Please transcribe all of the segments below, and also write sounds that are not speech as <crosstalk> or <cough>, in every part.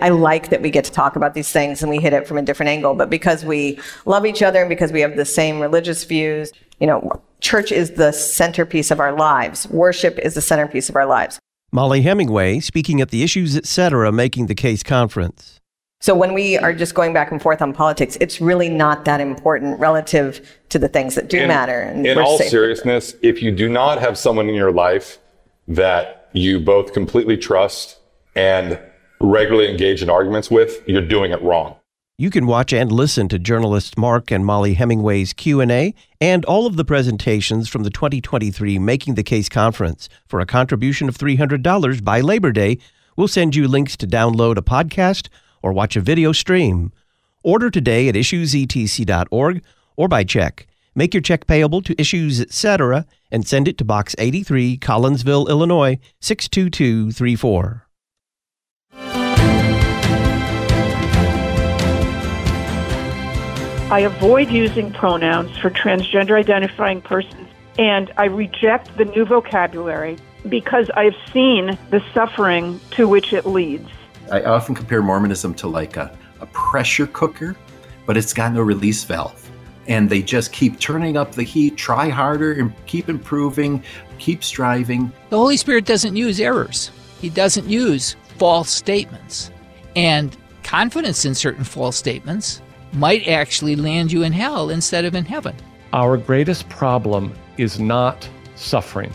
I like that we get to talk about these things and we hit it from a different angle, but because we love each other and because we have the same religious views, you know, church is the centerpiece of our lives. Worship is the centerpiece of our lives. Mollie Hemingway speaking at the Issues Etc. Making the Case conference. So when we are just going back and forth on politics, it's really not that important relative to the things that do in, matter. And in all safe. seriousness, if you do not have someone in your life that you both completely trust and regularly engage in arguments with, you're doing it wrong. You can watch and listen to journalists Mark and Mollie Hemingway's Q&A and all of the presentations from the 2023 Making the Case conference. For a contribution of $300 by Labor Day, we'll send you links to download a podcast or watch a video stream. Order today at issuesetc.org or by check. Make your check payable to Issues Etc. and send it to Box 83, Collinsville, Illinois 62234. I avoid using pronouns for transgender identifying persons, and I reject the new vocabulary because I've seen the suffering to which it leads. I often compare Mormonism to like a, a pressure cooker, but it's got no release valve. And they just keep turning up the heat, try harder, and keep improving, keep striving. The Holy Spirit doesn't use errors, He doesn't use false statements. And confidence in certain false statements might actually land you in hell instead of in heaven. Our greatest problem is not suffering,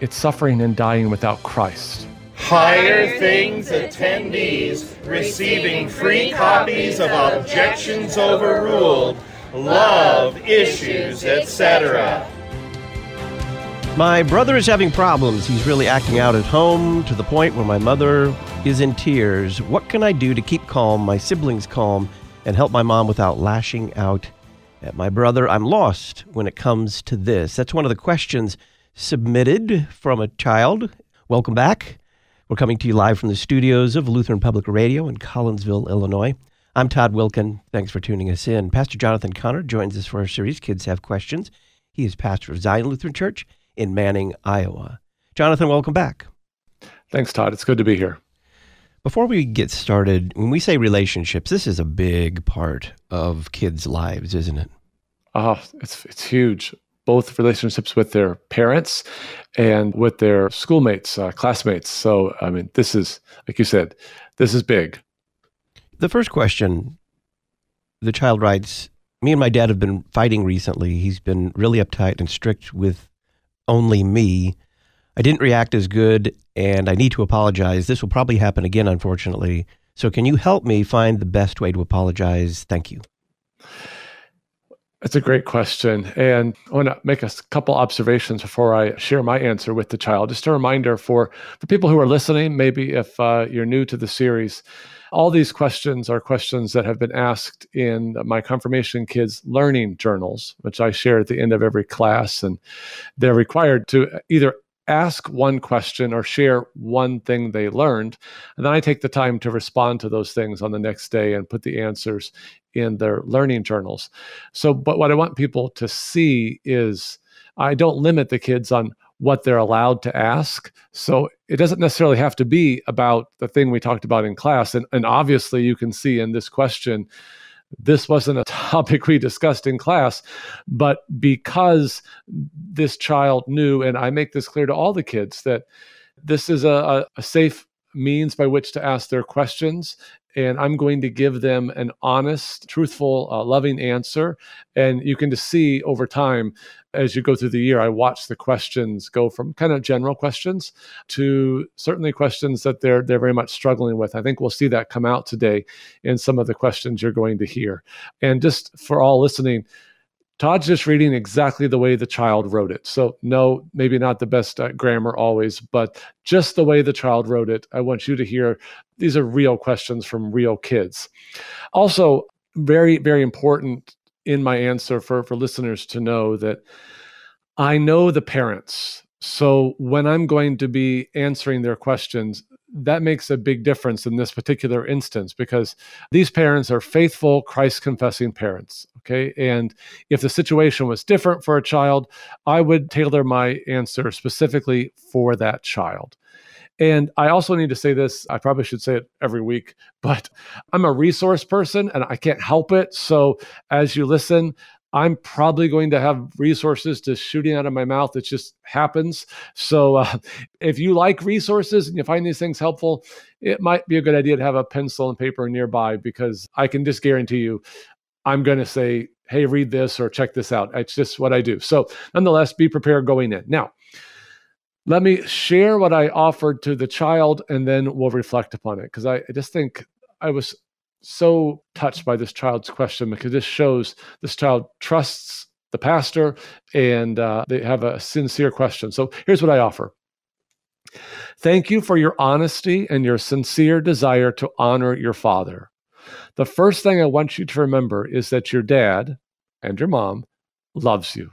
it's suffering and dying without Christ. Higher Things attendees receiving free copies of Objections Overruled, Love Issues, etc. My brother is having problems. He's really acting out at home to the point where my mother is in tears. What can I do to keep calm, my siblings calm, and help my mom without lashing out at my brother. I'm lost when it comes to this. That's one of the questions submitted from a child. Welcome back. We're coming to you live from the studios of Lutheran Public Radio in Collinsville, Illinois. I'm Todd Wilken. Thanks for tuning us in. Pastor Jonathan Conner joins us for our series, Kids Have Questions. He is pastor of Zion Lutheran Church in Manning, Iowa. Jonathan, welcome back. Thanks, Todd. It's good to be here. Before we get started, when we say relationships, this is a big part of kids' lives, isn't it? Oh, it's it's huge. Both relationships with their parents and with their schoolmates, uh, classmates. So, I mean, this is like you said, this is big. The first question, the child writes, "Me and my dad have been fighting recently. He's been really uptight and strict with only me." I didn't react as good and I need to apologize. This will probably happen again, unfortunately. So, can you help me find the best way to apologize? Thank you. That's a great question. And I want to make a couple observations before I share my answer with the child. Just a reminder for, for people who are listening, maybe if uh, you're new to the series, all these questions are questions that have been asked in my confirmation kids learning journals, which I share at the end of every class. And they're required to either ask one question or share one thing they learned. And then I take the time to respond to those things on the next day and put the answers in their learning journals. So, but what I want people to see is I don't limit the kids on what they're allowed to ask. So it doesn't necessarily have to be about the thing we talked about in class. And, and obviously, you can see in this question this wasn't a <laughs> topic we discussed in class, but because this child knew, and I make this clear to all the kids, that this is a, a safe means by which to ask their questions and I'm going to give them an honest, truthful, uh, loving answer. And you can just see over time as you go through the year, I watch the questions go from kind of general questions to certainly questions that they're they're very much struggling with. I think we'll see that come out today in some of the questions you're going to hear. And just for all listening, Todd's just reading exactly the way the child wrote it. So, no, maybe not the best uh, grammar always, but just the way the child wrote it. I want you to hear these are real questions from real kids. Also, very, very important in my answer for, for listeners to know that I know the parents. So, when I'm going to be answering their questions, that makes a big difference in this particular instance because these parents are faithful, Christ confessing parents. Okay. And if the situation was different for a child, I would tailor my answer specifically for that child. And I also need to say this, I probably should say it every week, <laughs> but I'm a resource person and I can't help it. So as you listen, I'm probably going to have resources to shooting out of my mouth. It just happens. So, uh, <laughs> if you like resources and you find these things helpful, it might be a good idea to have a pencil and paper nearby because I can just guarantee you, I'm going to say, hey, read this or check this out. It's just what I do. So, nonetheless, be prepared going in. Now, let me share what I offered to the child and then we'll reflect upon it because I, I just think I was so touched by this child's question because this shows this child trusts the pastor and uh, they have a sincere question. So here's what I offer. Thank you for your honesty and your sincere desire to honor your father. The first thing I want you to remember is that your dad and your mom loves you.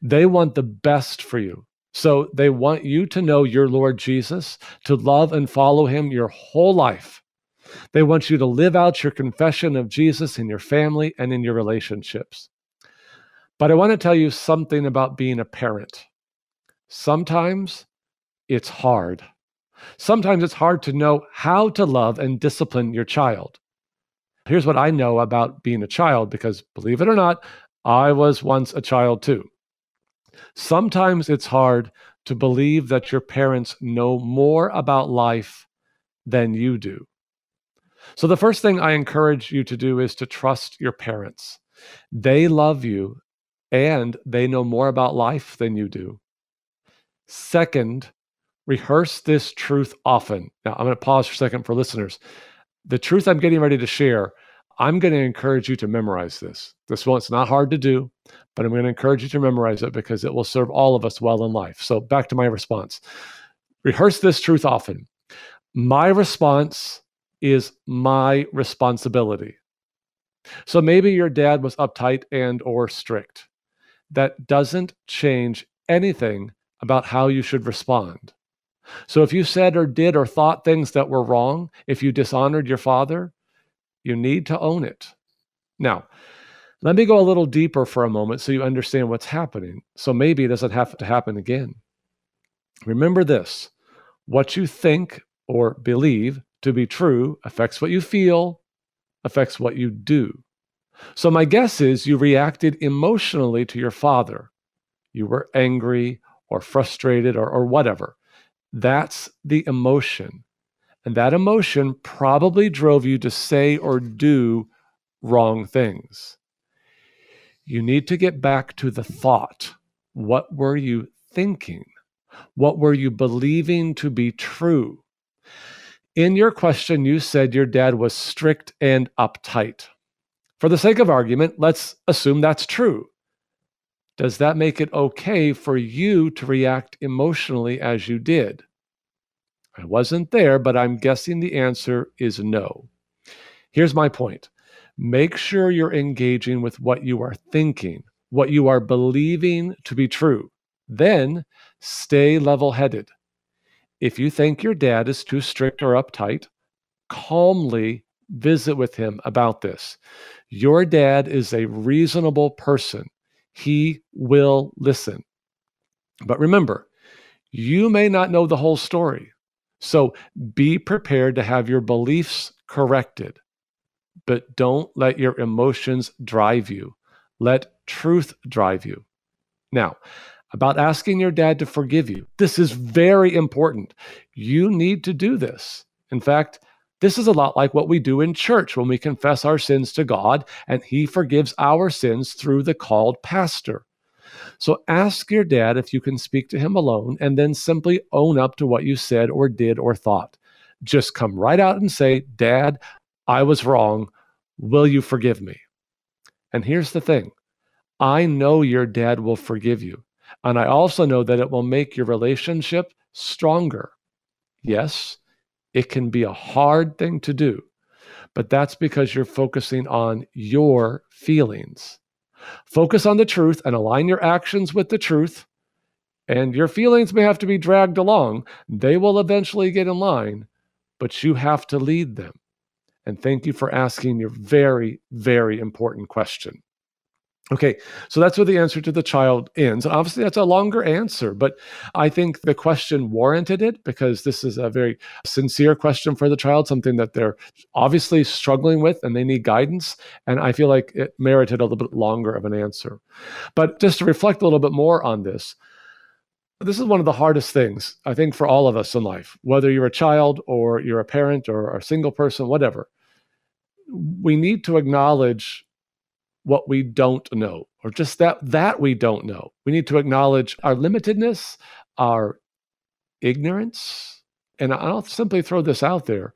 They want the best for you. So they want you to know your Lord Jesus, to love and follow him your whole life they want you to live out your confession of Jesus in your family and in your relationships. But I want to tell you something about being a parent. Sometimes it's hard. Sometimes it's hard to know how to love and discipline your child. Here's what I know about being a child because, believe it or not, I was once a child too. Sometimes it's hard to believe that your parents know more about life than you do. So, the first thing I encourage you to do is to trust your parents. They love you and they know more about life than you do. Second, rehearse this truth often. Now, I'm going to pause for a second for listeners. The truth I'm getting ready to share, I'm going to encourage you to memorize this. This one's not hard to do, but I'm going to encourage you to memorize it because it will serve all of us well in life. So, back to my response rehearse this truth often. My response is my responsibility. So maybe your dad was uptight and or strict. That doesn't change anything about how you should respond. So if you said or did or thought things that were wrong, if you dishonored your father, you need to own it. Now, let me go a little deeper for a moment so you understand what's happening. So maybe it doesn't have to happen again. Remember this what you think or believe to be true affects what you feel, affects what you do. So, my guess is you reacted emotionally to your father. You were angry or frustrated or, or whatever. That's the emotion. And that emotion probably drove you to say or do wrong things. You need to get back to the thought. What were you thinking? What were you believing to be true? In your question, you said your dad was strict and uptight. For the sake of argument, let's assume that's true. Does that make it okay for you to react emotionally as you did? I wasn't there, but I'm guessing the answer is no. Here's my point make sure you're engaging with what you are thinking, what you are believing to be true. Then stay level headed. If you think your dad is too strict or uptight, calmly visit with him about this. Your dad is a reasonable person. He will listen. But remember, you may not know the whole story. So be prepared to have your beliefs corrected. But don't let your emotions drive you. Let truth drive you. Now, about asking your dad to forgive you. This is very important. You need to do this. In fact, this is a lot like what we do in church when we confess our sins to God and He forgives our sins through the called pastor. So ask your dad if you can speak to him alone and then simply own up to what you said or did or thought. Just come right out and say, Dad, I was wrong. Will you forgive me? And here's the thing I know your dad will forgive you. And I also know that it will make your relationship stronger. Yes, it can be a hard thing to do, but that's because you're focusing on your feelings. Focus on the truth and align your actions with the truth. And your feelings may have to be dragged along. They will eventually get in line, but you have to lead them. And thank you for asking your very, very important question. Okay, so that's where the answer to the child ends. Obviously, that's a longer answer, but I think the question warranted it because this is a very sincere question for the child, something that they're obviously struggling with and they need guidance. And I feel like it merited a little bit longer of an answer. But just to reflect a little bit more on this, this is one of the hardest things, I think, for all of us in life, whether you're a child or you're a parent or a single person, whatever. We need to acknowledge what we don't know or just that that we don't know. We need to acknowledge our limitedness our ignorance and i'll simply throw this out there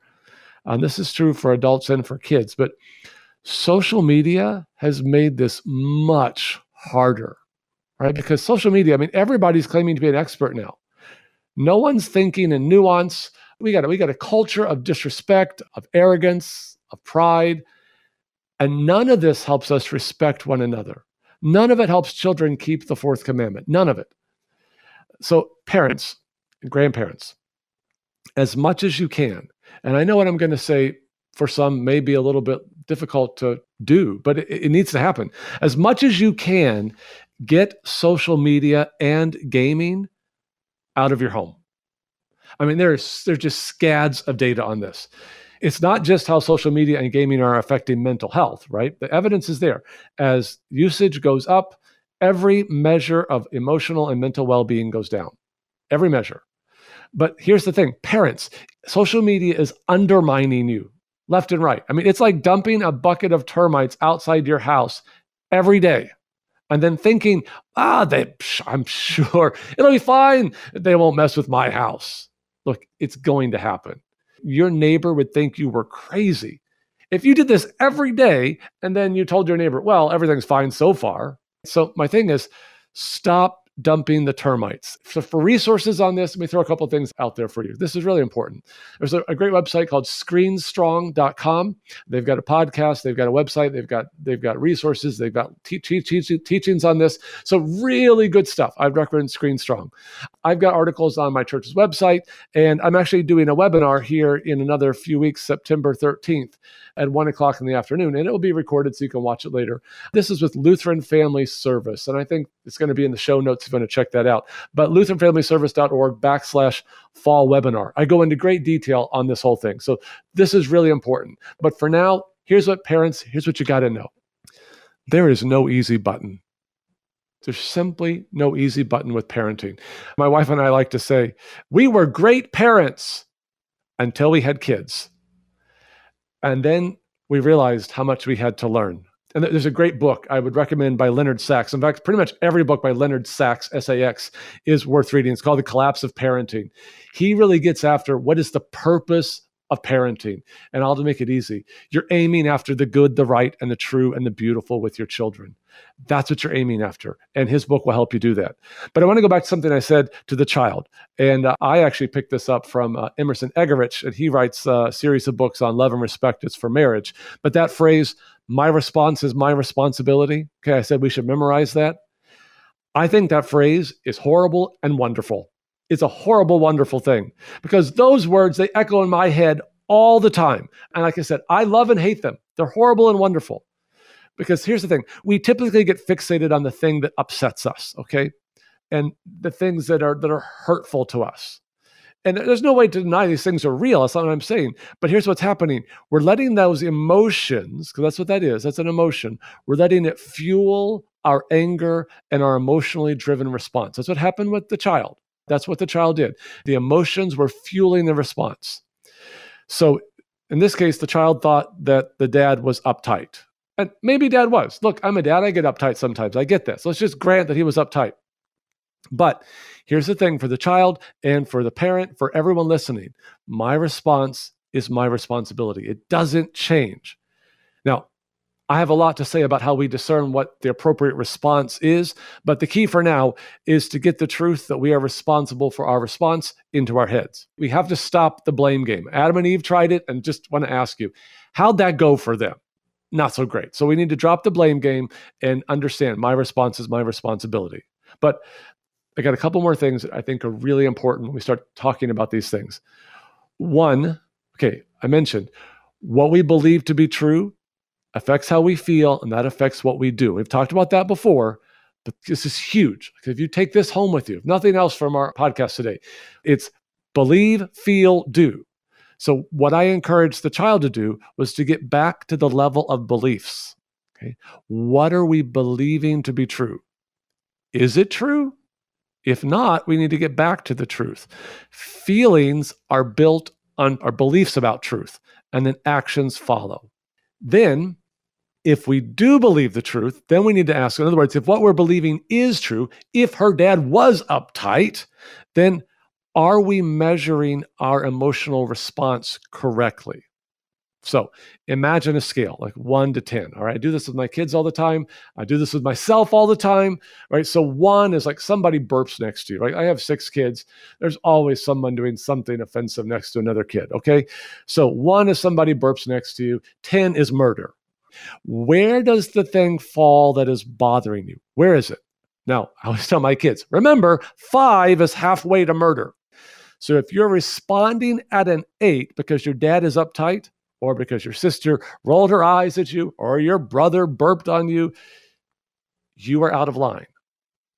and this is true for adults and for kids but social media has made this much harder right? Because social media i mean everybody's claiming to be an expert now. No one's thinking in nuance. We got we got a culture of disrespect of arrogance of pride and none of this helps us respect one another. None of it helps children keep the fourth commandment. None of it. So, parents, grandparents, as much as you can, and I know what I'm going to say for some may be a little bit difficult to do, but it, it needs to happen. As much as you can, get social media and gaming out of your home. I mean, there's there's just scads of data on this it's not just how social media and gaming are affecting mental health, right? The evidence is there. As usage goes up, every measure of emotional and mental well being goes down. Every measure. But here's the thing parents, social media is undermining you left and right. I mean, it's like dumping a bucket of termites outside your house every day and then thinking, ah, they, I'm sure it'll be fine. They won't mess with my house. Look, it's going to happen your neighbor would think you were crazy. If you did this every day and then you told your neighbor, well, everything's fine so far. So, my thing is stop dumping the termites. So for resources on this, let me throw a couple things out there for you. This is really important. There's a, a, great website called screenstrong.com. They've got a podcast, they've got a website, they've got they've got resources, they've got te- te- te- teachings on this. So really good stuff. I'd recommend Screen Strong. I've got articles on my church's website, and I'm actually doing a webinar here in another few weeks, September 13th at one o'clock in the afternoon, and it will be recorded so you can watch it later. This is with Lutheran Family Service, and I think it's going to be in the show notes if you want to check that out. But LutheranFamilyService.org backslash fall webinar. I go into great detail on this whole thing. So this is really important. But for now, here's what parents, here's what you got to know. There is no easy button. There's simply no easy button with parenting. My wife and I like to say, we were great parents until we had kids. And then we realized how much we had to learn. And there's a great book I would recommend by Leonard Sax. In fact, pretty much every book by Leonard Sax, S A X, is worth reading. It's called The Collapse of Parenting. He really gets after what is the purpose of parenting. And I'll make it easy. You're aiming after the good, the right, and the true, and the beautiful with your children. That's what you're aiming after. And his book will help you do that. But I want to go back to something I said to the child. And uh, I actually picked this up from uh, Emerson Eggerichs, and he writes a series of books on love and respect. It's for marriage. But that phrase, my response is my responsibility. Okay, I said we should memorize that. I think that phrase is horrible and wonderful. It's a horrible, wonderful thing because those words, they echo in my head all the time. And like I said, I love and hate them. They're horrible and wonderful. Because here's the thing we typically get fixated on the thing that upsets us, okay? And the things that are that are hurtful to us. And there's no way to deny these things are real. That's not what I'm saying. But here's what's happening. We're letting those emotions, because that's what that is, that's an emotion, we're letting it fuel our anger and our emotionally driven response. That's what happened with the child. That's what the child did. The emotions were fueling the response. So in this case, the child thought that the dad was uptight. And maybe dad was. Look, I'm a dad. I get uptight sometimes. I get this. Let's just grant that he was uptight. But here's the thing for the child and for the parent, for everyone listening my response is my responsibility. It doesn't change. Now, I have a lot to say about how we discern what the appropriate response is, but the key for now is to get the truth that we are responsible for our response into our heads. We have to stop the blame game. Adam and Eve tried it, and just want to ask you, how'd that go for them? Not so great. So we need to drop the blame game and understand my response is my responsibility. But I got a couple more things that I think are really important when we start talking about these things. One, Okay, I mentioned what we believe to be true affects how we feel, and that affects what we do. We've talked about that before, but this is huge. If you take this home with you, if nothing else from our podcast today, it's believe, feel, do. So, what I encouraged the child to do was to get back to the level of beliefs. Okay. What are we believing to be true? Is it true? If not, we need to get back to the truth. Feelings are built on our beliefs about truth, and then actions follow. Then, if we do believe the truth, then we need to ask, in other words, if what we're believing is true, if her dad was uptight, then are we measuring our emotional response correctly? So imagine a scale like one to 10. All right. I do this with my kids all the time. I do this with myself all the time. Right. So one is like somebody burps next to you. Right. I have six kids. There's always someone doing something offensive next to another kid. Okay. So one is somebody burps next to you. 10 is murder. Where does the thing fall that is bothering you? Where is it? Now, <laughs> I always tell my kids remember, five is halfway to murder. So if you're responding at an eight because your dad is uptight, or because your sister rolled her eyes at you, or your brother burped on you, you are out of line.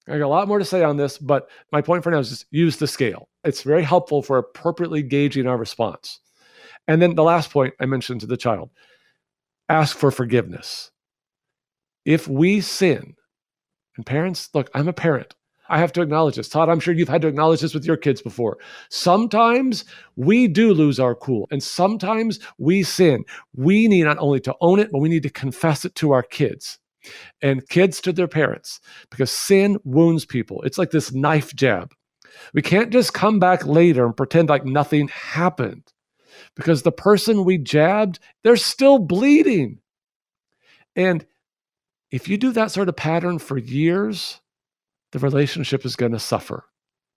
I got a lot more to say on this, but my point for now is just use the scale. It's very helpful for appropriately gauging our response. And then the last point I mentioned to the child ask for forgiveness. If we sin, and parents, look, I'm a parent. I have to acknowledge this. Todd, I'm sure you've had to acknowledge this with your kids before. Sometimes we do lose our cool, and sometimes we sin. We need not only to own it, but we need to confess it to our kids and kids to their parents because sin wounds people. It's like this knife jab. We can't just come back later and pretend like nothing happened because the person we jabbed, they're still bleeding. And if you do that sort of pattern for years, the relationship is going to suffer.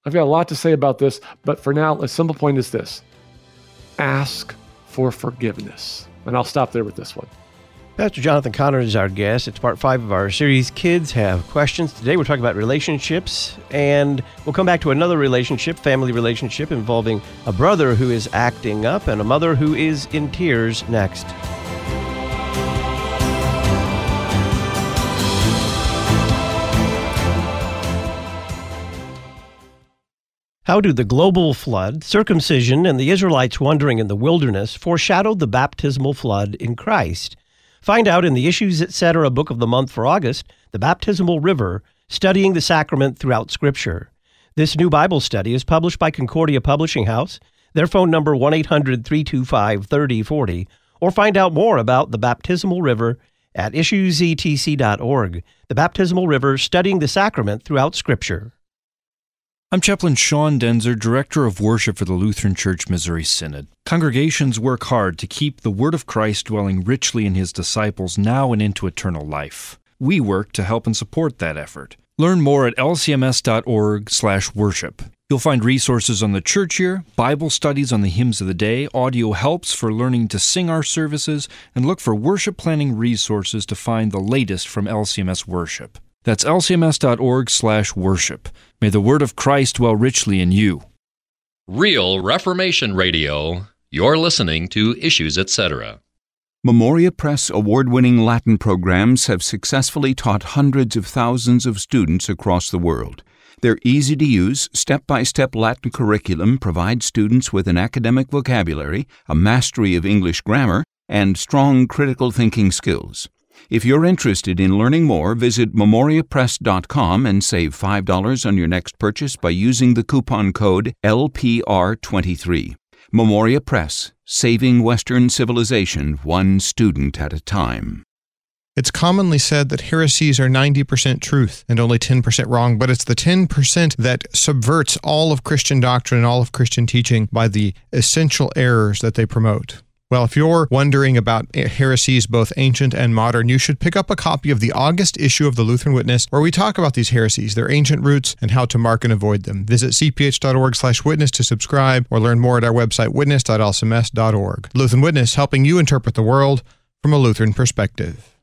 I've got a lot to say about this, but for now, a simple point is this ask for forgiveness. And I'll stop there with this one. Pastor Jonathan Conner is our guest. It's part five of our series, Kids Have Questions. Today we're talking about relationships, and we'll come back to another relationship, family relationship, involving a brother who is acting up and a mother who is in tears next. How do the global flood, circumcision, and the Israelites wandering in the wilderness foreshadow the baptismal flood in Christ? Find out in the Issues Etc. book of the month for August, The Baptismal River, Studying the Sacrament Throughout Scripture. This new Bible study is published by Concordia Publishing House. Their phone number 1-800-325-3040 or find out more about the baptismal river at issuesetc.org. The baptismal river studying the sacrament throughout scripture. I'm Chaplain Sean Daenzer, Director of Worship for the Lutheran Church Missouri Synod. Congregations work hard to keep the Word of Christ dwelling richly in His disciples now and into eternal life. We work to help and support that effort. Learn more at lcms.org/worship. You'll find resources on the church year, Bible studies on the hymns of the day, audio helps for learning to sing our services, and look for worship planning resources to find the latest from LCMS worship. That's lcms.org/worship. May the word of Christ dwell richly in you. Real Reformation Radio. You're listening to Issues Etc. Memoria Press award winning Latin programs have successfully taught hundreds of thousands of students across the world. Their easy to use, step by step Latin curriculum provides students with an academic vocabulary, a mastery of English grammar, and strong critical thinking skills. If you're interested in learning more, visit memoriapress.com and save $5 on your next purchase by using the coupon code LPR23. Memoria Press, saving Western civilization one student at a time. It's commonly said that heresies are 90% truth and only 10% wrong, but it's the 10% that subverts all of Christian doctrine and all of Christian teaching by the essential errors that they promote. Well, if you're wondering about eh, heresies, both ancient and modern, you should pick up a copy of the August issue of the Lutheran Witness, where we talk about these heresies, their ancient roots, and how to mark and avoid them. Visit cph.org/witness to subscribe, or learn more at our website witness.lcms.org. Lutheran Witness, helping you interpret the world from a Lutheran perspective.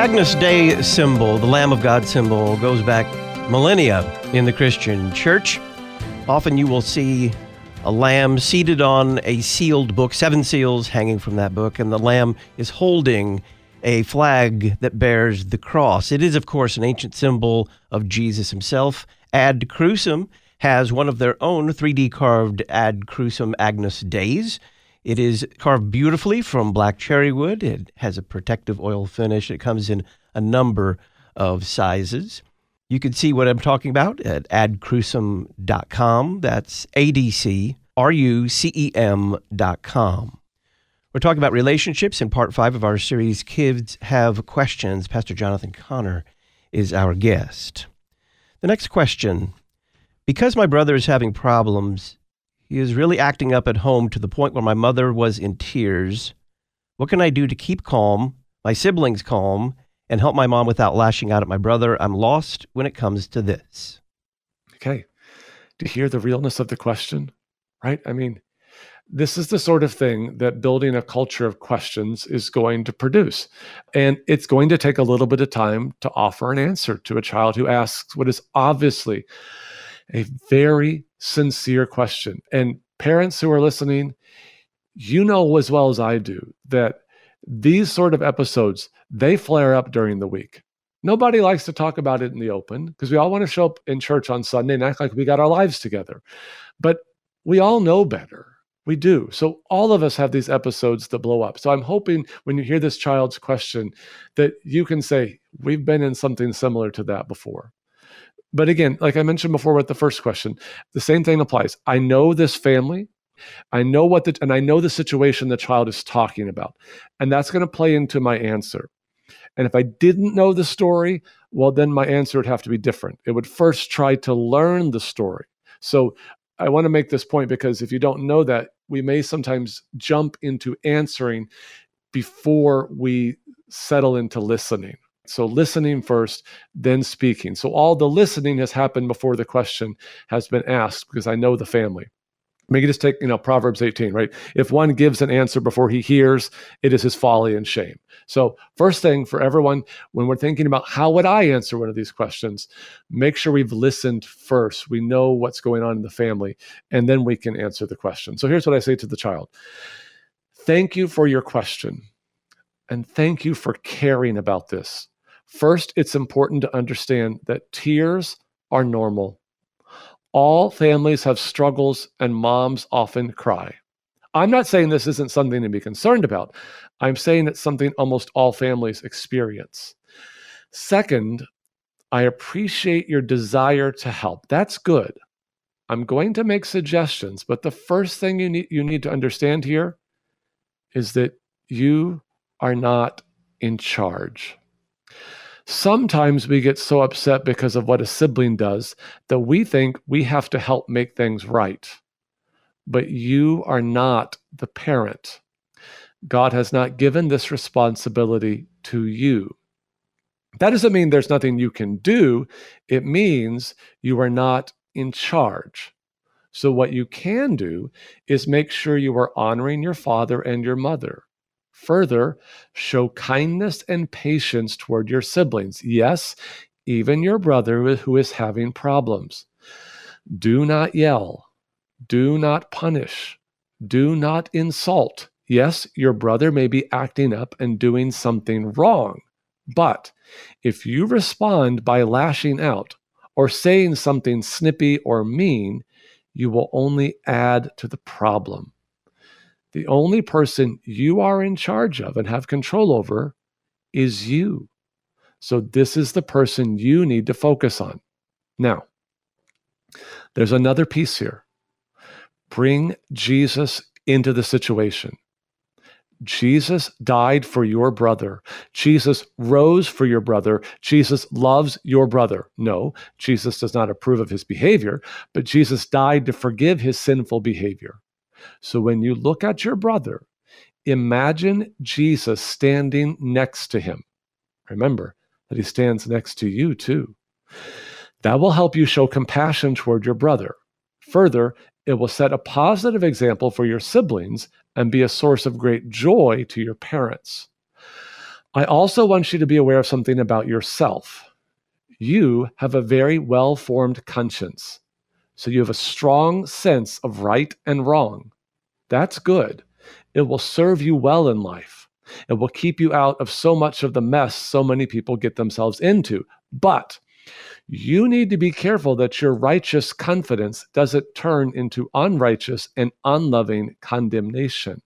Agnus Dei symbol, the Lamb of God symbol, goes back millennia in the Christian church. Often you will see a lamb seated on a sealed book, seven seals hanging from that book, and the lamb is holding a flag that bears the cross. It is, of course, an ancient symbol of Jesus himself. Ad Crucem has one of their own 3D carved Ad Crucem Agnus Deis. It is carved beautifully from black cherry wood. It has a protective oil finish. It comes in a number of sizes. You can see what I'm talking about at adcrucem.com. That's A D C R U C E M.com. We're talking about relationships in part five of our series, Kids Have Questions. Pastor Jonathan Conner is our guest. The next question Because my brother is having problems, he is really acting up at home to the point where my mother was in tears. What can I do to keep calm, my siblings calm, and help my mom without lashing out at my brother. I'm lost when it comes to this. Okay. To hear the realness of the question, right? I mean, this is the sort of thing that building a culture of questions is going to produce. And it's going to take a little bit of time to offer an answer to a child who asks what is obviously a very sincere question. And parents who are listening, you know as well as I do that these sort of episodes they flare up during the week. Nobody likes to talk about it in the open because we all want to show up in church on sunday and act like we got our lives together. But we all know better. We do. So all of us have these episodes that blow up. So i'm hoping when you hear this child's question that you can say we've been in something similar to that before but again like i mentioned before with the first question the same thing applies i know this family I know what the and I know the situation the child is talking about. And that's going to play into my answer. And if I didn't know the story, well then my answer would have to be different. It would first try to learn the story. So I want to make this point because if you don't know that, we may sometimes jump into answering before we settle into listening. So listening first, then speaking. So all the listening has happened before the question has been asked because I know the family. Maybe just take, you know, Proverbs 18, right? If one gives an answer before he hears, it is his folly and shame. So, first thing for everyone, when we're thinking about how would I answer one of these questions, make sure we've listened first. We know what's going on in the family, and then we can answer the question. So, here's what I say to the child Thank you for your question, and thank you for caring about this. First, it's important to understand that tears are normal all families have struggles and moms often cry. I'm not saying this isn't something to be concerned about. I'm saying it's something almost all families experience. Second, I appreciate your desire to help. That's good. I'm going to make suggestions, but the first thing you need you need to understand here is that you are not in charge. Sometimes we get so upset because of what a sibling does that we think we have to help make things right. But you are not the parent. God has not given this responsibility to you. That doesn't mean there's nothing you can do. It means you are not in charge. So, what you can do is make sure you are honoring your father and your mother. Further, show kindness and patience toward your siblings. Yes, even your brother who is having problems. Do not yell. Do not punish. Do not insult. Yes, your brother may be acting up and doing something wrong. But if you respond by lashing out or saying something snippy or mean, you will only add to the problem. The only person you are in charge of and have control over is you. So, this is the person you need to focus on. Now, there's another piece here. Bring Jesus into the situation. Jesus died for your brother. Jesus rose for your brother. Jesus loves your brother. No, Jesus does not approve of his behavior, but Jesus died to forgive his sinful behavior. So when you look at your brother, imagine Jesus standing next to him. Remember that he stands next to you too. That will help you show compassion toward your brother. Further, it will set a positive example for your siblings and be a source of great joy to your parents. I also want you to be aware of something about yourself. You have a very well formed conscience. So you have a strong sense of right and wrong. That's good. It will serve you well in life. It will keep you out of so much of the mess so many people get themselves into. But you need to be careful that your righteous confidence doesn't turn into unrighteous and unloving condemnation.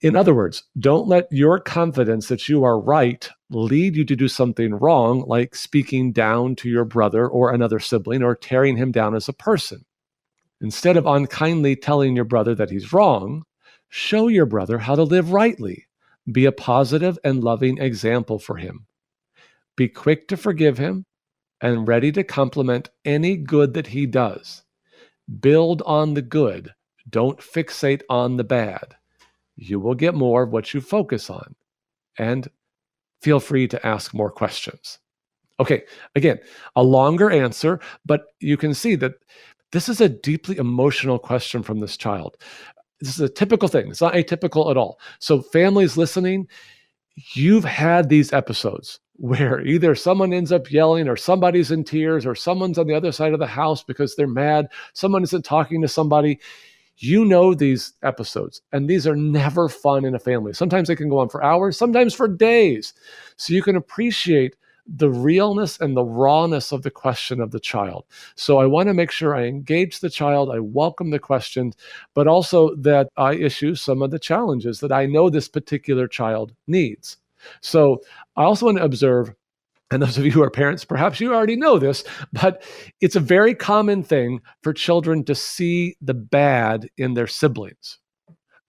In other words, don't let your confidence that you are right lead you to do something wrong, like speaking down to your brother or another sibling or tearing him down as a person. Instead of unkindly telling your brother that he's wrong, show your brother how to live rightly. Be a positive and loving example for him. Be quick to forgive him and ready to compliment any good that he does. Build on the good, don't fixate on the bad you will get more of what you focus on. And feel free to ask more questions. Okay, again, a longer answer, but you can see that this is a deeply emotional question from this child. This is a typical thing, it's not atypical at all. So, families listening, you've had these episodes where either someone ends up yelling or somebody's in tears or someone's on the other side of the house because they're mad, someone isn't talking to somebody you know these episodes, and these are never fun in a family. Sometimes they can go on for hours, sometimes for days. So you can appreciate the realness and the rawness of the question of the child. So I want to make sure I engage the child, I welcome the questions, but also that I issue some of the challenges that I know this particular child needs. So I also want to observe and those of you who are parents, perhaps you already know this, but it's a very common thing for children to see the bad in their siblings.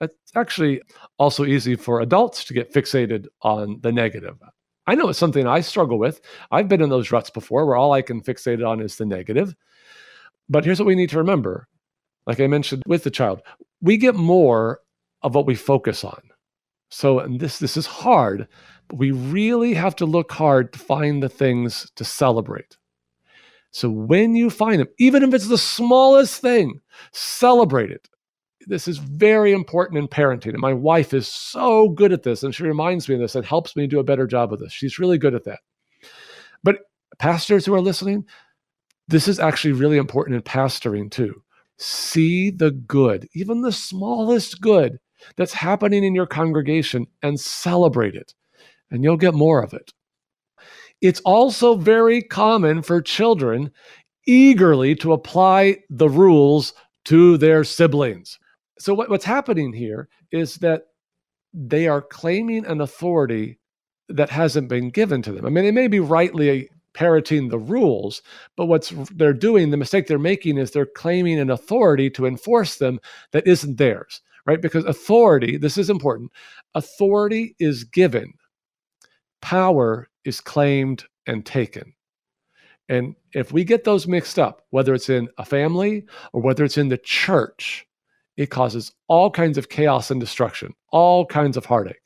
It's actually also easy for adults to get fixated on the negative. I know it's something I struggle with. I've been in those ruts before where all I can fixate on is the negative. But here's what we need to remember like I mentioned with the child, we get more of what we focus on. So and this this is hard, we really have to look hard to find the things to celebrate. So when you find them, even if it's the smallest thing, celebrate it. This is very important in parenting. And my wife is so good at this. And she reminds me of this and helps me do a better job of this. She's really good at that. But pastors who are listening, this is actually really important in pastoring too. See the good, even the smallest good that's happening in your congregation and celebrate it and you'll get more of it. It's also very common for children eagerly to apply the rules to their siblings. So, what, what's happening here is that they are claiming an authority that hasn't been given to them. I mean, they may be rightly parroting the rules, but what's they're doing, the mistake they're making is they're claiming an authority to enforce them that isn't theirs, right? Because authority, this is important, authority is given power is claimed and taken. And if we get those mixed up, whether it's in a family or whether it's in the church, it causes all kinds of chaos and destruction, all kinds of heartache.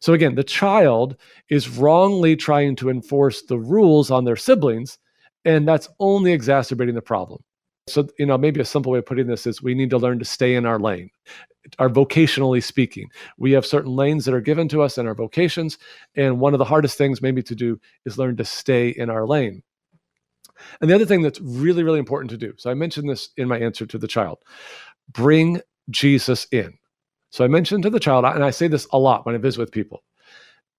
So again, the child is wrongly trying to enforce the rules on their siblings, and that's only exacerbating the problem. So, you know, maybe a simple way of putting this is we need to learn to stay in our lane our vocationally speaking. We have certain lanes that are given to us in our vocations, and one of the hardest things maybe to do is learn to stay in our lane. And the other thing that's really, really important to do, so I mentioned this in my answer to the child bring Jesus in. So I mentioned to the child, and I say this a lot when I visit with people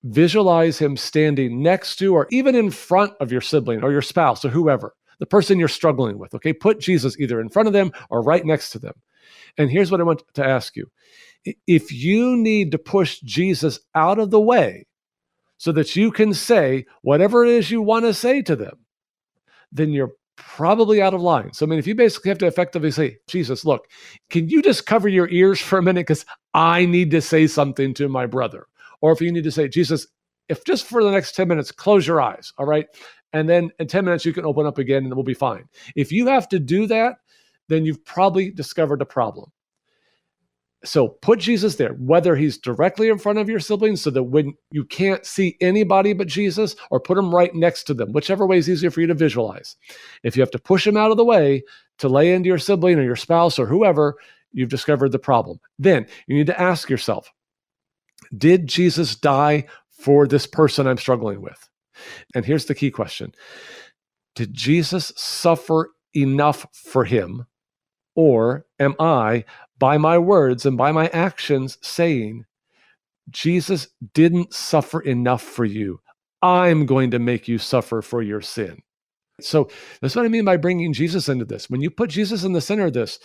visualize him standing next to or even in front of your sibling or your spouse or whoever, the person you're struggling with. Okay, put Jesus either in front of them or right next to them. And here's what I want to ask you if you need to push Jesus out of the way so that you can say whatever it is you want to say to them, then you're probably out of line. So, I mean, if you basically have to effectively say, Jesus, look, can you just cover your ears for a minute? Because I need to say something to my brother. Or if you need to say, Jesus, if just for the next 10 minutes, close your eyes, all right? And then in 10 minutes, you can open up again and we'll be fine. If you have to do that, then you've probably discovered a problem. So put Jesus there, whether he's directly in front of your siblings so that when you can't see anybody but Jesus, or put him right next to them, whichever way is easier for you to visualize. If you have to push him out of the way to lay into your sibling or your spouse or whoever, you've discovered the problem. Then you need to ask yourself Did Jesus die for this person I'm struggling with? And here's the key question Did Jesus suffer enough for him? Or am I, by my words and by my actions, saying, Jesus didn't suffer enough for you. I'm going to make you suffer for your sin. So that's what I mean by bringing Jesus into this. When you put Jesus in the center of this,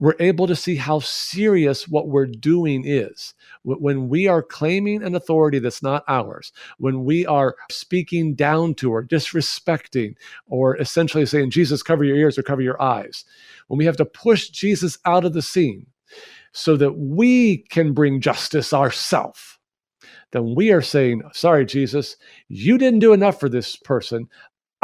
we're able to see how serious what we're doing is. When we are claiming an authority that's not ours, when we are speaking down to or disrespecting, or essentially saying, Jesus, cover your ears or cover your eyes, when we have to push Jesus out of the scene so that we can bring justice ourselves, then we are saying, Sorry, Jesus, you didn't do enough for this person.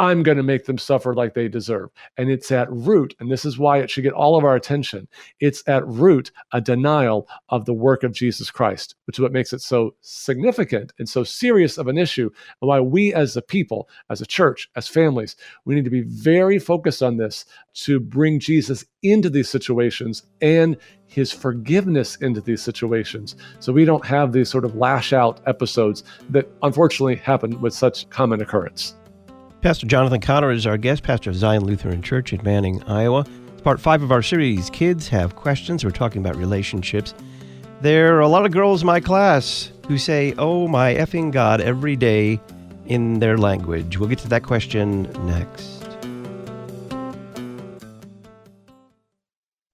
I'm going to make them suffer like they deserve. And it's at root, and this is why it should get all of our attention. It's at root a denial of the work of Jesus Christ, which is what makes it so significant and so serious of an issue, and why we as a people, as a church, as families, we need to be very focused on this to bring Jesus into these situations and his forgiveness into these situations so we don't have these sort of lash out episodes that unfortunately happen with such common occurrence. Pastor Jonathan Conner is our guest, pastor of Zion Lutheran Church in Manning, Iowa. It's part five of our series, Kids Have Questions. We're talking about relationships. There are a lot of girls in my class who say, Oh, my effing God, every day in their language. We'll get to that question next.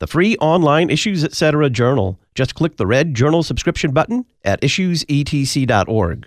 the free online Issues Etc. journal. Just click the red journal subscription button at issuesetc.org.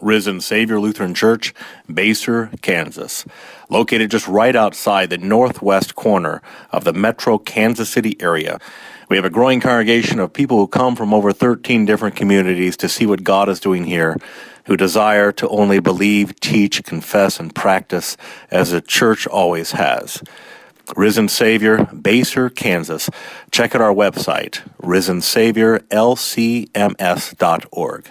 Risen Savior Lutheran Church, Basehor, Kansas, located just right outside the northwest corner of the metro Kansas City area. We have a growing congregation of people who come from over 13 different communities to see what God is doing here, who desire to only believe, teach, confess, and practice as the church always has. Risen Savior, Basehor, Kansas. Check out our website, risensaviorlcms.org.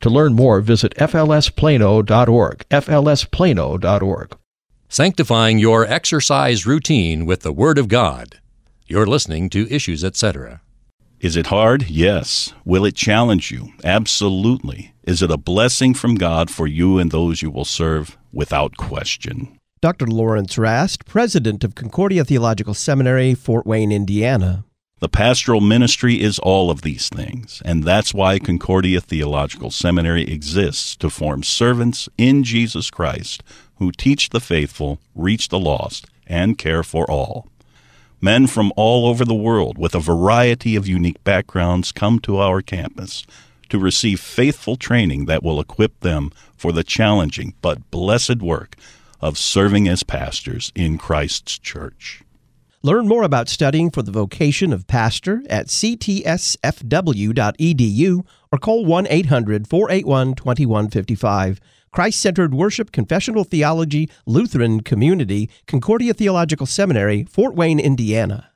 To learn more, visit flsplano.org. flsplano.org. Sanctifying your exercise routine with the Word of God. You're listening to Issues, etc. Is it hard? Yes. Will it challenge you? Absolutely. Is it a blessing from God for you and those you will serve? Without question. Dr. Lawrence Rast, president of Concordia Theological Seminary, Fort Wayne, Indiana. The pastoral ministry is all of these things, and that's why Concordia Theological Seminary exists to form servants in Jesus Christ who teach the faithful, reach the lost, and care for all. Men from all over the world with a variety of unique backgrounds come to our campus to receive faithful training that will equip them for the challenging but blessed work of serving as pastors in Christ's church. Learn more about studying for the vocation of pastor at ctsfw.edu or call 1 800 481 2155. Christ Centered Worship Confessional Theology Lutheran Community, Concordia Theological Seminary, Fort Wayne, Indiana.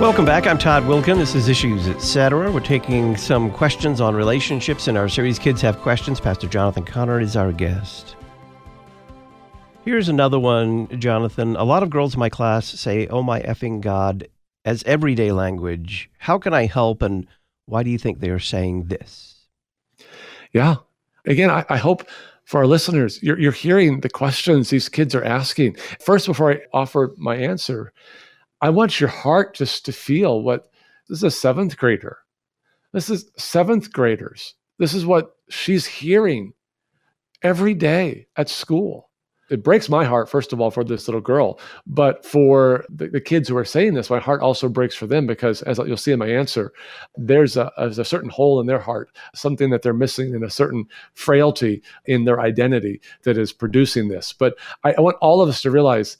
Welcome back. I'm Todd Wilken. This is Issues Etc. We're taking some questions on relationships in our series Kids Have Questions. Pastor Jonathan Conner is our guest. Here's another one, Jonathan. A lot of girls in my class say, Oh my effing God, as everyday language. How can I help and why do you think they are saying this? Yeah. Again, I, I hope for our listeners, you're, you're hearing the questions these kids are asking. First, before I offer my answer, I want your heart just to feel what this is a seventh grader. This is seventh graders. This is what she's hearing every day at school. It breaks my heart, first of all, for this little girl, but for the, the kids who are saying this, my heart also breaks for them because, as you'll see in my answer, there's a, a certain hole in their heart, something that they're missing, and a certain frailty in their identity that is producing this. But I, I want all of us to realize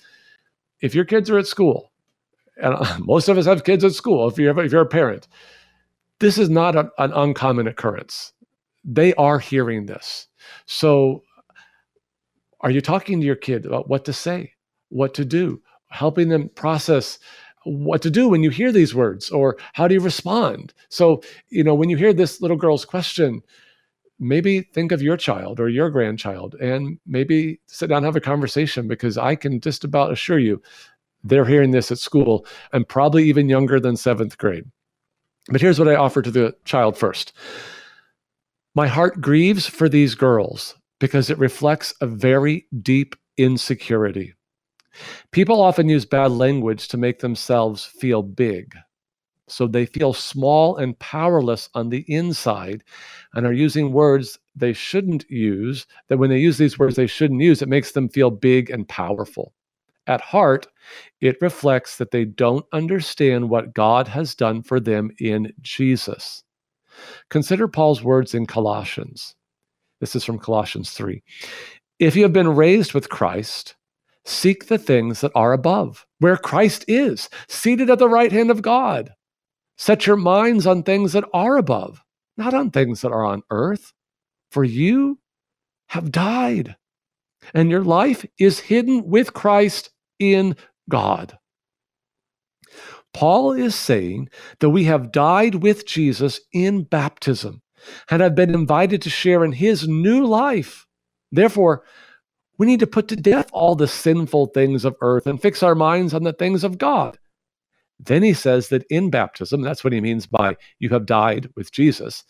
if your kids are at school, and uh, <laughs> most of us have kids at school. If you're if you're a parent, this is not a, an uncommon occurrence. They are hearing this. So, are you talking to your kid about what to say, what to do, helping them process what to do when you hear these words, or how do you respond? So, you know, when you hear this little girl's question, maybe think of your child or your grandchild and maybe sit down and have a conversation because I can just about assure you they're hearing this at school and probably even younger than seventh grade. But here's what I offer to the child first My heart grieves for these girls because it reflects a very deep insecurity. People often use bad language to make themselves feel big. So they feel small and powerless on the inside and are using words they shouldn't use. That when they use these words they shouldn't use, it makes them feel big and powerful. At heart, it reflects that they don't understand what God has done for them in Jesus. Consider Paul's words in Colossians. This is from Colossians 3. If you have been raised with Christ, seek the things that are above, where Christ is, seated at the right hand of God. Set your minds on things that are above, not on things that are on earth. For you have died, and your life is hidden with Christ in God. Paul is saying that we have died with Jesus in baptism and have been invited to share in his new life. Therefore, we need to put to death all the sinful things of earth and fix our minds on the things of God. Then he says that in baptism, that's what he means by you have died with Jesus,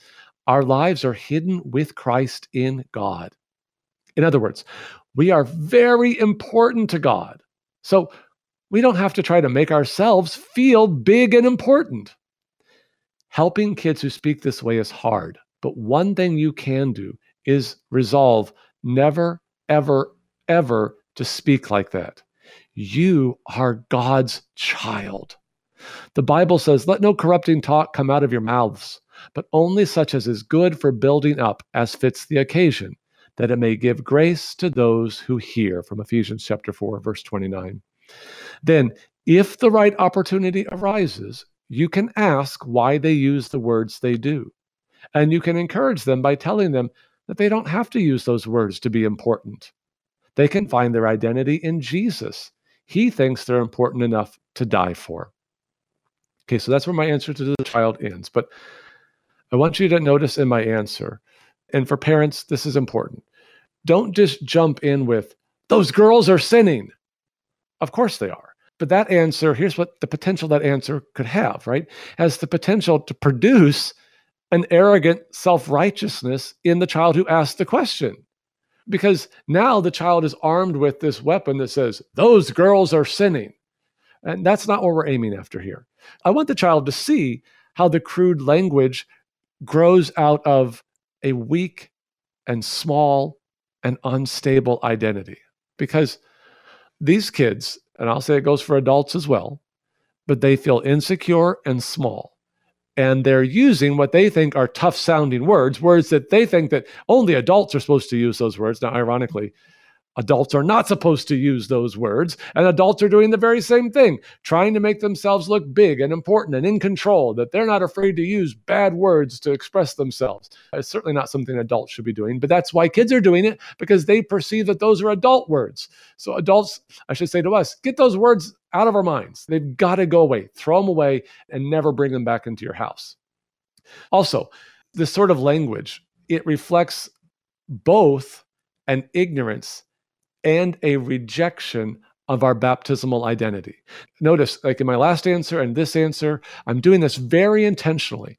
our lives are hidden with Christ in God. In other words, we are very important to God. So we don't have to try to make ourselves feel big and important. Helping kids who speak this way is hard, but one thing you can do is resolve never, ever, ever to speak like that. You are God's child. The Bible says, Let no corrupting talk come out of your mouths, but only such as is good for building up as fits the occasion, that it may give grace to those who hear. From Ephesians chapter 4, verse 29. Then, if the right opportunity arises, you can ask why they use the words they do. And you can encourage them by telling them that they don't have to use those words to be important. They can find their identity in Jesus. He thinks they're important enough to die for. Okay, so that's where my answer to the child ends. But I want you to notice in my answer, and for parents, this is important. Don't just jump in with, those girls are sinning. Of course they are. But that answer, here's what the potential that answer could have, right? Has the potential to produce an arrogant self righteousness in the child who asked the question. Because now the child is armed with this weapon that says, those girls are sinning. And that's not what we're aiming after here. I want the child to see how the crude language grows out of a weak and small and unstable identity. Because these kids, and I'll say it goes for adults as well, but they feel insecure and small. And they're using what they think are tough sounding words, words that they think that only adults are supposed to use those words. Now, ironically, Adults are not supposed to use those words, and adults are doing the very same thing, trying to make themselves look big and important and in control, that they're not afraid to use bad words to express themselves. It's certainly not something adults should be doing, but that's why kids are doing it because they perceive that those are adult words. So, adults, I should say to us, get those words out of our minds. They've got to go away, throw them away, and never bring them back into your house. Also, this sort of language, it reflects both an ignorance and a rejection of our baptismal identity. Notice, like in my last answer and this answer, I'm doing this very intentionally.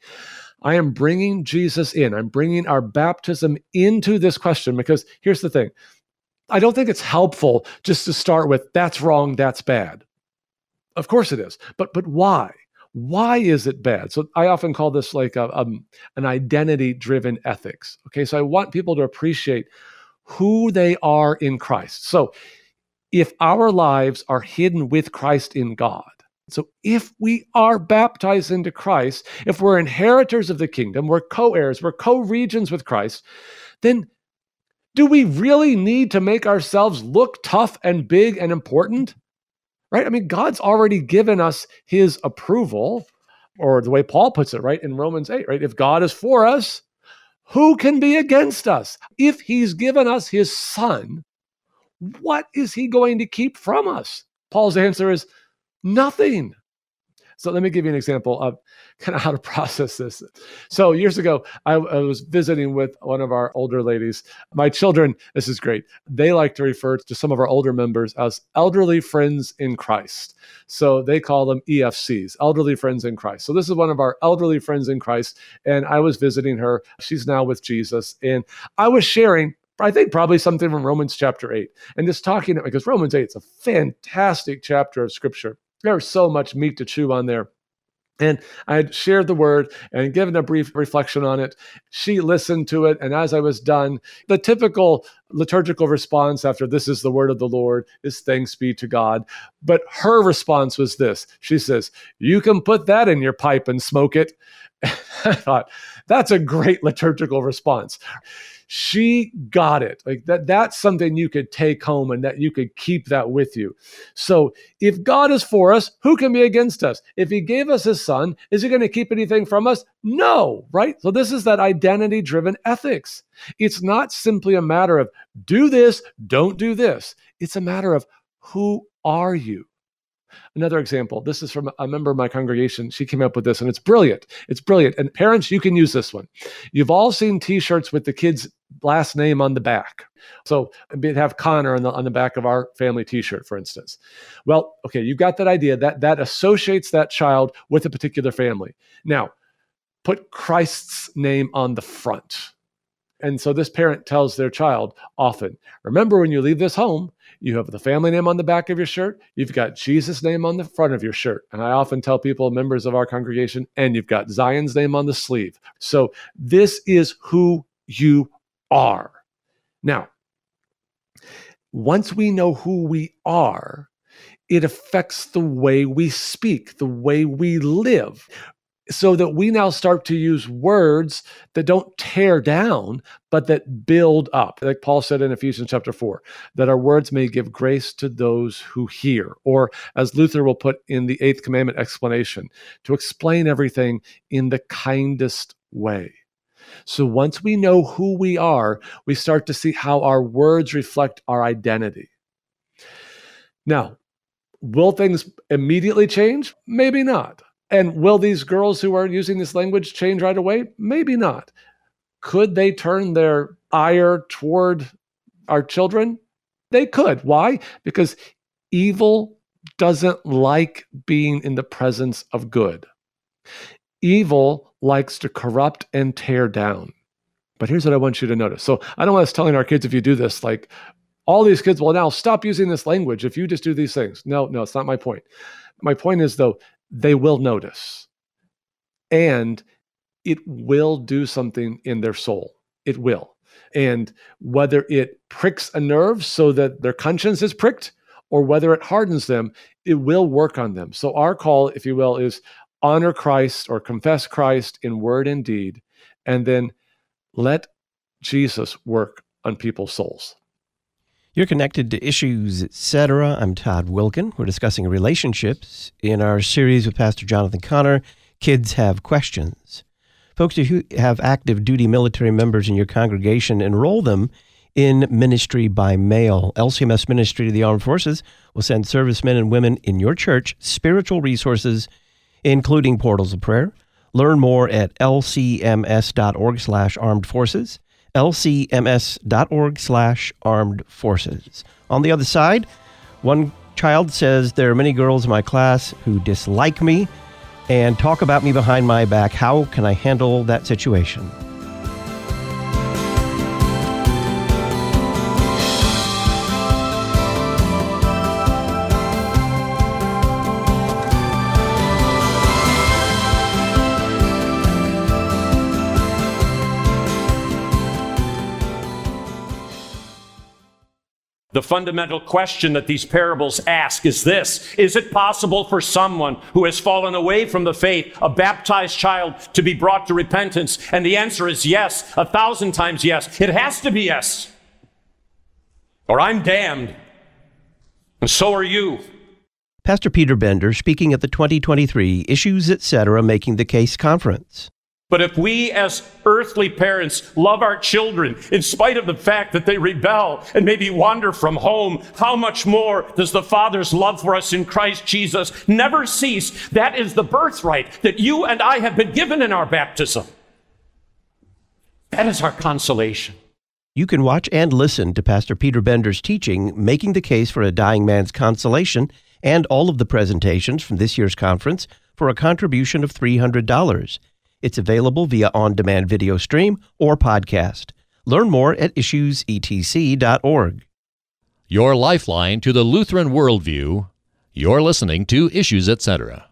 I am bringing Jesus in. I'm bringing our baptism into this question because here's the thing I don't think it's helpful just to start with that's wrong, that's bad. Of course it is. But but why? Why is it bad? So I often call this like a, um, an identity driven ethics. Okay, so I want people to appreciate who they are in Christ. So if our lives are hidden with Christ in God, so if we are baptized into Christ, if we're inheritors of the kingdom, we're co heirs, we're co regents with Christ, then do we really need to make ourselves look tough and big and important? Right? I mean, God's already given us his approval, or the way Paul puts it, right, in Romans 8, right? If God is for us, who can be against us? If he's given us his son, what is he going to keep from us? Paul's answer is nothing. So let me give you an example of <laughs> kind of how to process this. So years ago, I, I, was visiting with one of our older ladies. My children, this is great. They like to refer to some of our older members as elderly friends in Christ. So they call them EFCs, elderly friends in Christ. So this is one of our elderly friends in Christ. And I was visiting her. She's now with Jesus. And I was sharing I think probably something from Romans chapter 8. And just talking because Romans 8 is a fantastic chapter of scripture. There's so much meat to chew on there. And I had shared the word and given a brief reflection on it. She listened to it. And as I was done, the typical liturgical response after this is the word of the Lord is thanks be to God. But her response was this She says, You can put that in your pipe and smoke it. <laughs> I thought, that's a great liturgical response she got it like that that's something you could take home and that you could keep that with you so if god is for us who can be against us if he gave us his son is he going to keep anything from us no right so this is that identity driven ethics it's not simply a matter of do this don't do this it's a matter of who are you Another example this is from a member of my congregation. She came up with this and it's brilliant. It's brilliant. And parents, you can use this one. You've all seen t shirts with the kid's last name on the back. So we'd have Conner on the, on the back of our family t shirt, for instance. Well, okay, you've got that idea that that associates that child with a particular family. Now, put Christ's name on the front. And so this parent tells their child often, remember when you leave this home, you have the family name on the back of your shirt, you've got Jesus' name on the front of your shirt. And I often tell people, members of our congregation, and you've got Zion's name on the sleeve. So this is who you are. Now, once we know who we are, it affects the way we speak, the way we live so that we now start to use words that don't tear down, but that build up. Like Paul said in Ephesians chapter 4, that our words may give grace to those who hear. Or as Luther will put in the eighth commandment explanation, to explain everything in the kindest way. So once we know who we are, we start to see how our words reflect our identity. Now, will things immediately change? Maybe not. And will these girls who are using this language change right away? Maybe not. Could they turn their ire toward our children? They could. Why? Because evil doesn't like being in the presence of good. Evil likes to corrupt and tear down. But here's what I want you to notice. So I don't want us telling our kids if you do this, like all these kids will now stop using this language if you just do these things. No, no, it's not my point. My point is, though, they will notice and it will do something in their soul. It will. And whether it pricks a nerve so that their conscience is pricked or whether it hardens them, it will work on them. So, our call, if you will, is honor Christ or confess Christ in word and deed, and then let Jesus work on people's souls. You're connected to issues, etc. I'm Todd Wilken. We're discussing relationships in our series with Pastor Jonathan Conner. Kids have questions. Folks, if you have active duty military members in your congregation, enroll them in ministry by mail. LCMS Ministry to the Armed Forces will send servicemen and women in your church spiritual resources, including portals of prayer. Learn more at lcms.org slash armed forces lcms.org slash armed forces. On the other side, one child says, There are many girls in my class who dislike me and talk about me behind my back. How can I handle that situation? The fundamental question that these parables ask is this Is it possible for someone who has fallen away from the faith, a baptized child, to be brought to repentance? And the answer is yes, a thousand times yes. It has to be yes. Or I'm damned. And so are you. Pastor Peter Bender speaking at the 2023 Issues Etc. Making the Case conference. But if we as earthly parents love our children in spite of the fact that they rebel and maybe wander from home, how much more does the Father's love for us in Christ Jesus never cease? That is the birthright that you and I have been given in our baptism. That is our consolation. You can watch and listen to Pastor Peter Bender's teaching, Making the Case for a Dying Man's Consolation, and all of the presentations from this year's conference for a contribution of $300. It's available via on demand video stream or podcast. Learn more at issuesetc.org. Your lifeline to the Lutheran worldview. You're listening to Issues Etc.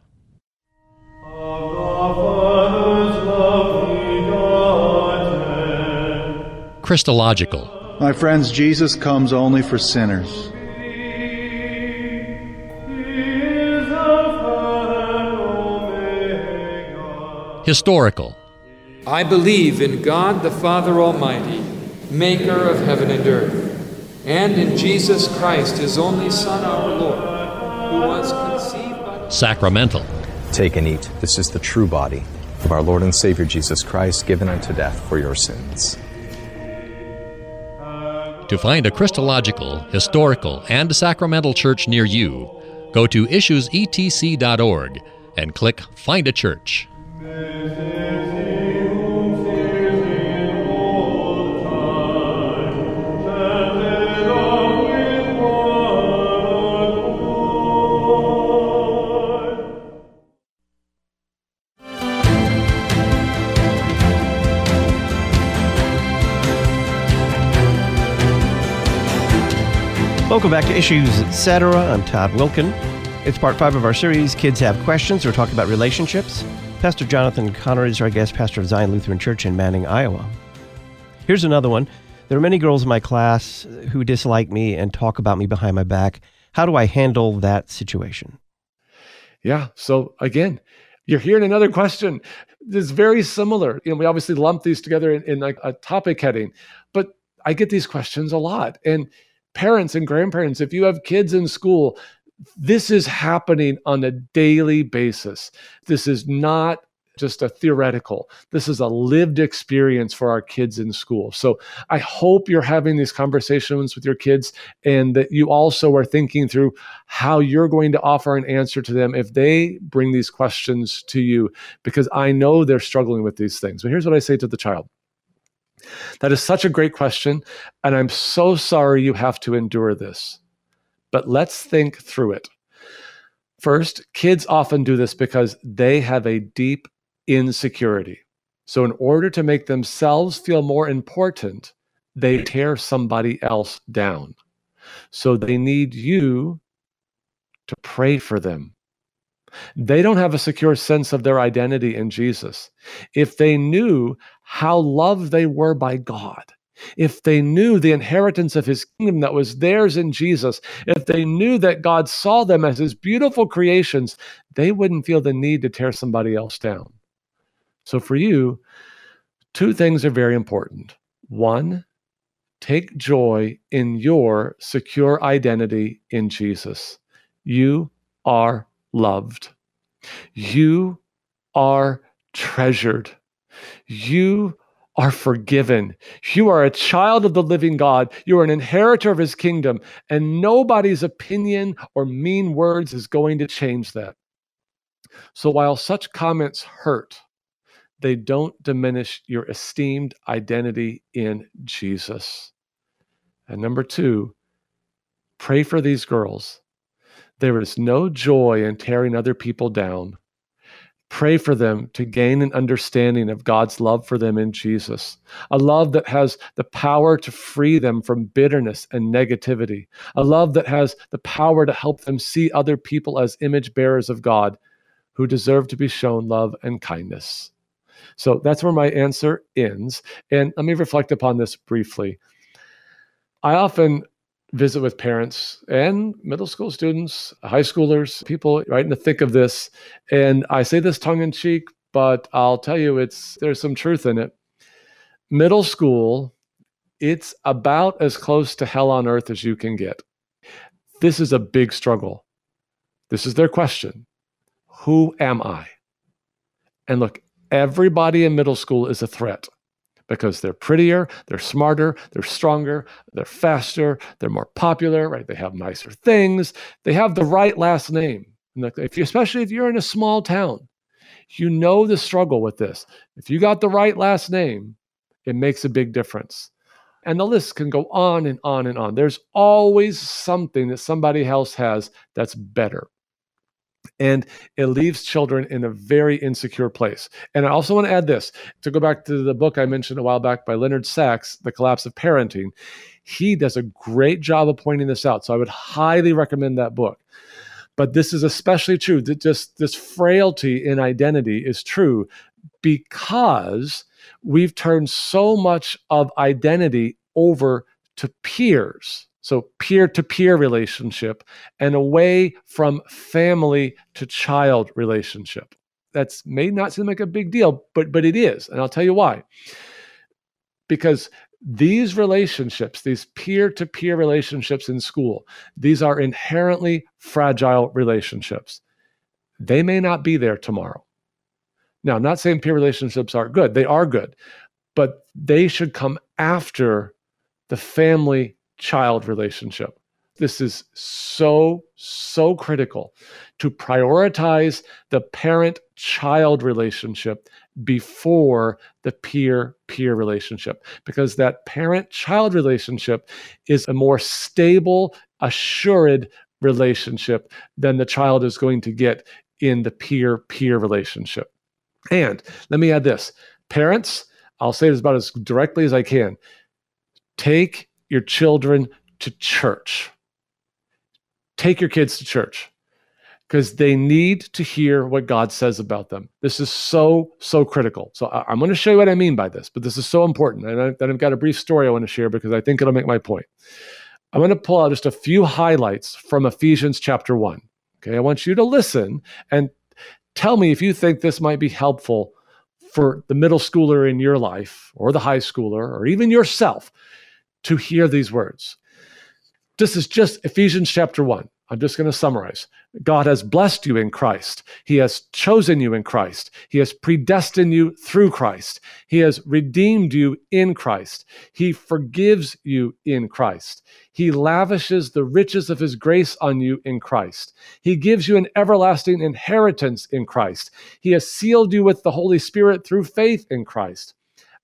Christological. My friends, Jesus comes only for sinners. Historical. I believe in God the Father Almighty, maker of heaven and earth, and in Jesus Christ, his only Son, our Lord, who was conceived by. Sacramental. Take and eat. This is the true body of our Lord and Savior Jesus Christ, given unto death for your sins. To find a Christological, historical, and sacramental church near you, go to issuesetc.org and click Find a Church. Welcome back to Issues Etc. I'm Todd Wilken. It's part five of our series, Kids Have Questions. We're talking about relationships. Pastor Jonathan Conner is our guest, pastor of Zion Lutheran Church in Manning, Iowa. Here's another one. There are many girls in my class who dislike me and talk about me behind my back. How do I handle that situation? Yeah. So again, you're hearing another question that's very similar. You know, we obviously lump these together in, in like a topic heading, but I get these questions a lot. And parents and grandparents, if you have kids in school, this is happening on a daily basis. This is not just a theoretical. This is a lived experience for our kids in school. So I hope you're having these conversations with your kids and that you also are thinking through how you're going to offer an answer to them if they bring these questions to you, because I know they're struggling with these things. But here's what I say to the child. That is such a great question. And I'm so sorry you have to endure this. But let's think through it. First, kids often do this because they have a deep insecurity. So, in order to make themselves feel more important, they tear somebody else down. So, they need you to pray for them. They don't have a secure sense of their identity in Jesus. If they knew how loved they were by God, if they knew the inheritance of his kingdom that was theirs in Jesus, if they knew that God saw them as his beautiful creations, they wouldn't feel the need to tear somebody else down. So for you, two things are very important. One, take joy in your secure identity in Jesus. You are loved. You are treasured. You are forgiven. You are a child of the living God. You are an inheritor of his kingdom, and nobody's opinion or mean words is going to change that. So while such comments hurt, they don't diminish your esteemed identity in Jesus. And number two, pray for these girls. There is no joy in tearing other people down. Pray for them to gain an understanding of God's love for them in Jesus, a love that has the power to free them from bitterness and negativity, a love that has the power to help them see other people as image bearers of God who deserve to be shown love and kindness. So that's where my answer ends. And let me reflect upon this briefly. I often visit with parents and middle school students, high schoolers, people right in the thick of this. And I say this tongue in cheek, but I'll tell you it's there's some truth in it. Middle school, it's about as close to hell on earth as you can get. This is a big struggle. This is their question. Who am I? And look, everybody in middle school is a threat because they're prettier, they're smarter, they're stronger, they're faster, they're more popular, right? They have nicer things, they have the right last name. If you, especially if you're in a small town, you know the struggle with this. If you got the right last name, it makes a big difference. And the list can go on and on and on. There's always something that somebody else has that's better and it leaves children in a very insecure place. And I also want to add this to go back to the book I mentioned a while back by Leonard Sax, The Collapse of Parenting. He does a great job of pointing this out. So I would highly recommend that book. But this is especially true that just this frailty in identity is true because we've turned so much of identity over to peers so peer to peer relationship and away from family to child relationship. That's may not seem like a big deal, but but it is. And I'll tell you why. Because these relationships, these peer to peer relationships in school, these are inherently fragile relationships. They may not be there tomorrow. Now, I'm not saying peer relationships aren't good, they are good, but they should come after the family child relationship. This is so, so critical to prioritize the parent child relationship before the peer peer relationship because that parent child relationship is a more stable, assured relationship than the child is going to get in the peer peer relationship. And let me add this parents, I'll say this about as directly as I can. Take your children to church. Take your kids to church because they need to hear what God says about them. This is so, so critical. So I, am going to show you what I mean by this, but this is so important. And I, then I've got a brief story I want to share because I think it'll make my point. I'm going to pull out just a few highlights from Ephesians chapter 1. Okay, I want you to listen and tell me if you think this might be helpful for the middle schooler in your life or the high schooler or even yourself to hear these words. This is just Ephesians chapter 1. I'm just going to summarize. God has blessed you in Christ. He has chosen you in Christ. He has predestined you through Christ. He has redeemed you in Christ. He forgives you in Christ. He lavishes the riches of his grace on you in Christ. He gives you an everlasting inheritance in Christ. He has sealed you with the Holy Spirit through faith in Christ.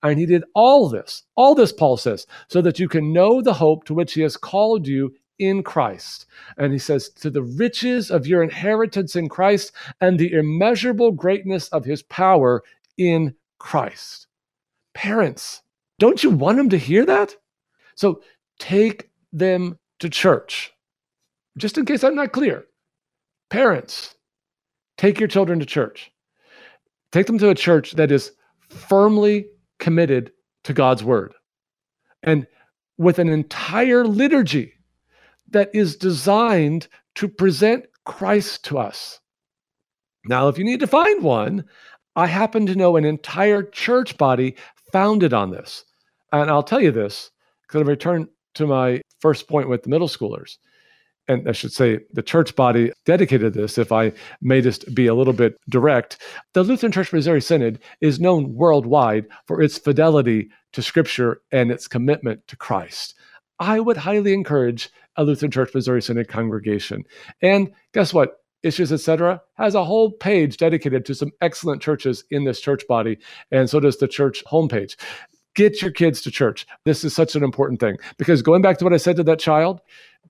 And he did all this, all this, Paul says, so that you can know the hope to which he has called you in Christ. And he says, to the riches of your inheritance in Christ and the immeasurable greatness of his power in Christ. Parents, don't you want them to hear that? So take them to church. Just in case I'm not clear, parents, take your children to church. Take them to a church that is firmly committed to God's word. And with an entire liturgy that is designed to present Christ to us. Now, if you need to find one, I happen to know an entire church body founded on this. And I'll tell you this Because I return to my first point with the middle schoolers, and I should say the church body dedicated this, if I may just be a little bit direct, the Lutheran Church Missouri Synod is known worldwide for its fidelity to Scripture and its commitment to Christ. I would highly encourage a Lutheran Church Missouri Synod congregation. And guess what? Issues, etc., has a whole page dedicated to some excellent churches in this church body, and so does the church homepage. Get your kids to church. This is such an important thing because going back to what I said to that child,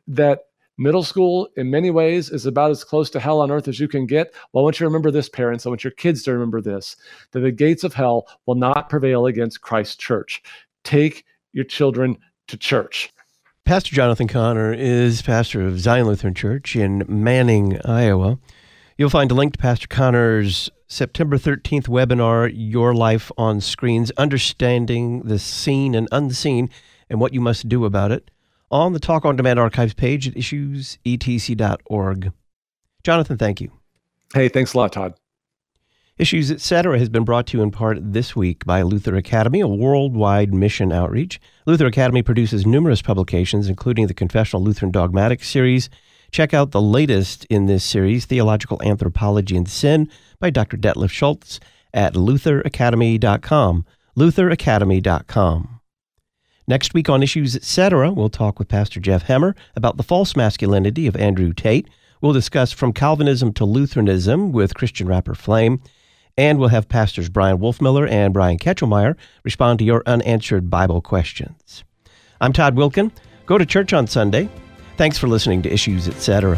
that Middle school, in many ways, is about as close to hell on earth as you can get. Well, I want you to remember this, parents. I want your kids to remember this that the gates of hell will not prevail against Christ's church. Take your children to church. Pastor Jonathan Conner is pastor of Zion Lutheran Church in Manning, Iowa. You'll find a link to Pastor Conner's September 13th webinar, Your Life on Screens Understanding the Seen and Unseen and What You Must Do About It on the Talk on Demand archives page at issuesetc.org. Jonathan, thank you. Hey, thanks a lot, Todd. Issues Etc. has been brought to you in part this week by Luther Academy, a worldwide mission outreach. Luther Academy produces numerous publications, including the Confessional Lutheran Dogmatic series. Check out the latest in this series, Theological Anthropology and Sin, by Dr. Detlev Schulz at lutheracademy.com. lutheracademy.com. Next week on Issues Etc., we'll talk with Pastor Jeff Hemmer about the false masculinity of Andrew Tate. We'll discuss From Calvinism to Lutheranism with Christian rapper Flame. And we'll have Pastors Bryan Wolfmueller and Brian Ketchelmeyer respond to your unanswered Bible questions. I'm Todd Wilken. Go to church on Sunday. Thanks for listening to Issues Etc.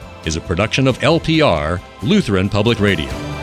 is a production of LPR, Lutheran Public Radio.